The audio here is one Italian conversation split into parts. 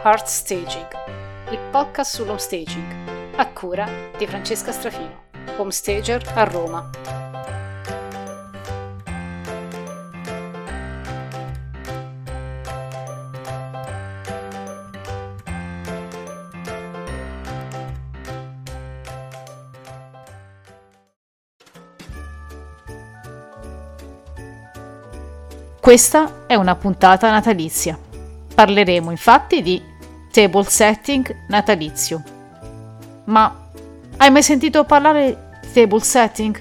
Heart Staging, il podcast sull'home staging, a cura di Francesca Strafino, home stager a Roma. Questa è una puntata natalizia. Parleremo infatti di table setting natalizio. Ma hai mai sentito parlare di table setting?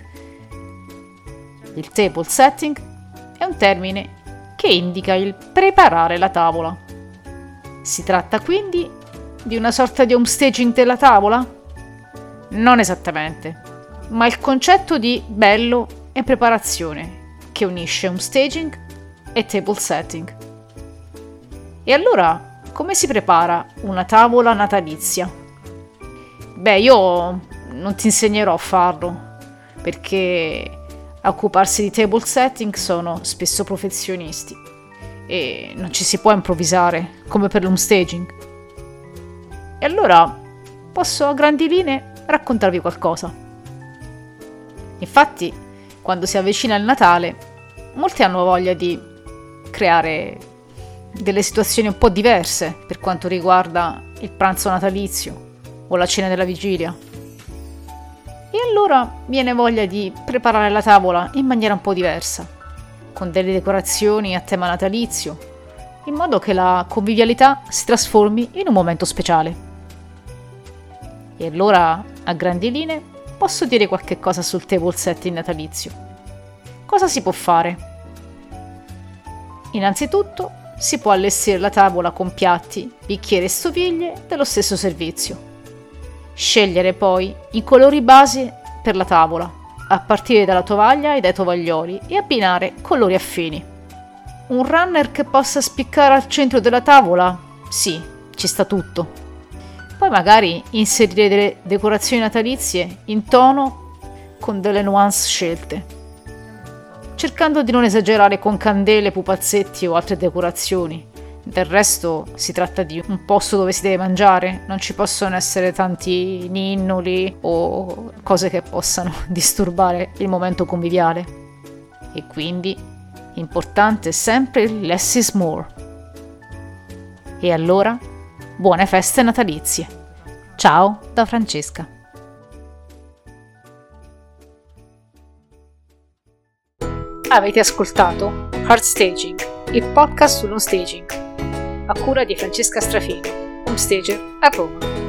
Il table setting è un termine che indica il preparare la tavola. Si tratta quindi di una sorta di homestaging della tavola? Non esattamente, ma il concetto di bello e preparazione che unisce homestaging e table setting. E allora, come si prepara una tavola natalizia? Beh, io non ti insegnerò a farlo, perché a occuparsi di table setting sono spesso professionisti e non ci si può improvvisare come per l'homestaging. E allora posso a grandi linee raccontarvi qualcosa. Infatti, quando si avvicina il Natale, molti hanno voglia di creare delle situazioni un po' diverse per quanto riguarda il pranzo natalizio o la cena della vigilia. E allora viene voglia di preparare la tavola in maniera un po' diversa, con delle decorazioni a tema natalizio, in modo che la convivialità si trasformi in un momento speciale. E allora, a grandi linee, posso dire qualche cosa sul table setting natalizio. Cosa si può fare? Innanzitutto si può allestire la tavola con piatti, bicchieri e stoviglie dello stesso servizio. Scegliere poi i colori base per la tavola, a partire dalla tovaglia e dai tovaglioli, e abbinare colori affini. Un runner che possa spiccare al centro della tavola? Sì, ci sta tutto. Poi magari inserire delle decorazioni natalizie in tono con delle nuance scelte cercando di non esagerare con candele, pupazzetti o altre decorazioni. Del resto si tratta di un posto dove si deve mangiare, non ci possono essere tanti ninnoli o cose che possano disturbare il momento conviviale. E quindi importante sempre il less is more. E allora, buone feste natalizie. Ciao da Francesca. Avete ascoltato Hard Staging, il podcast sullo staging, a cura di Francesca Strafini, home stager a Roma.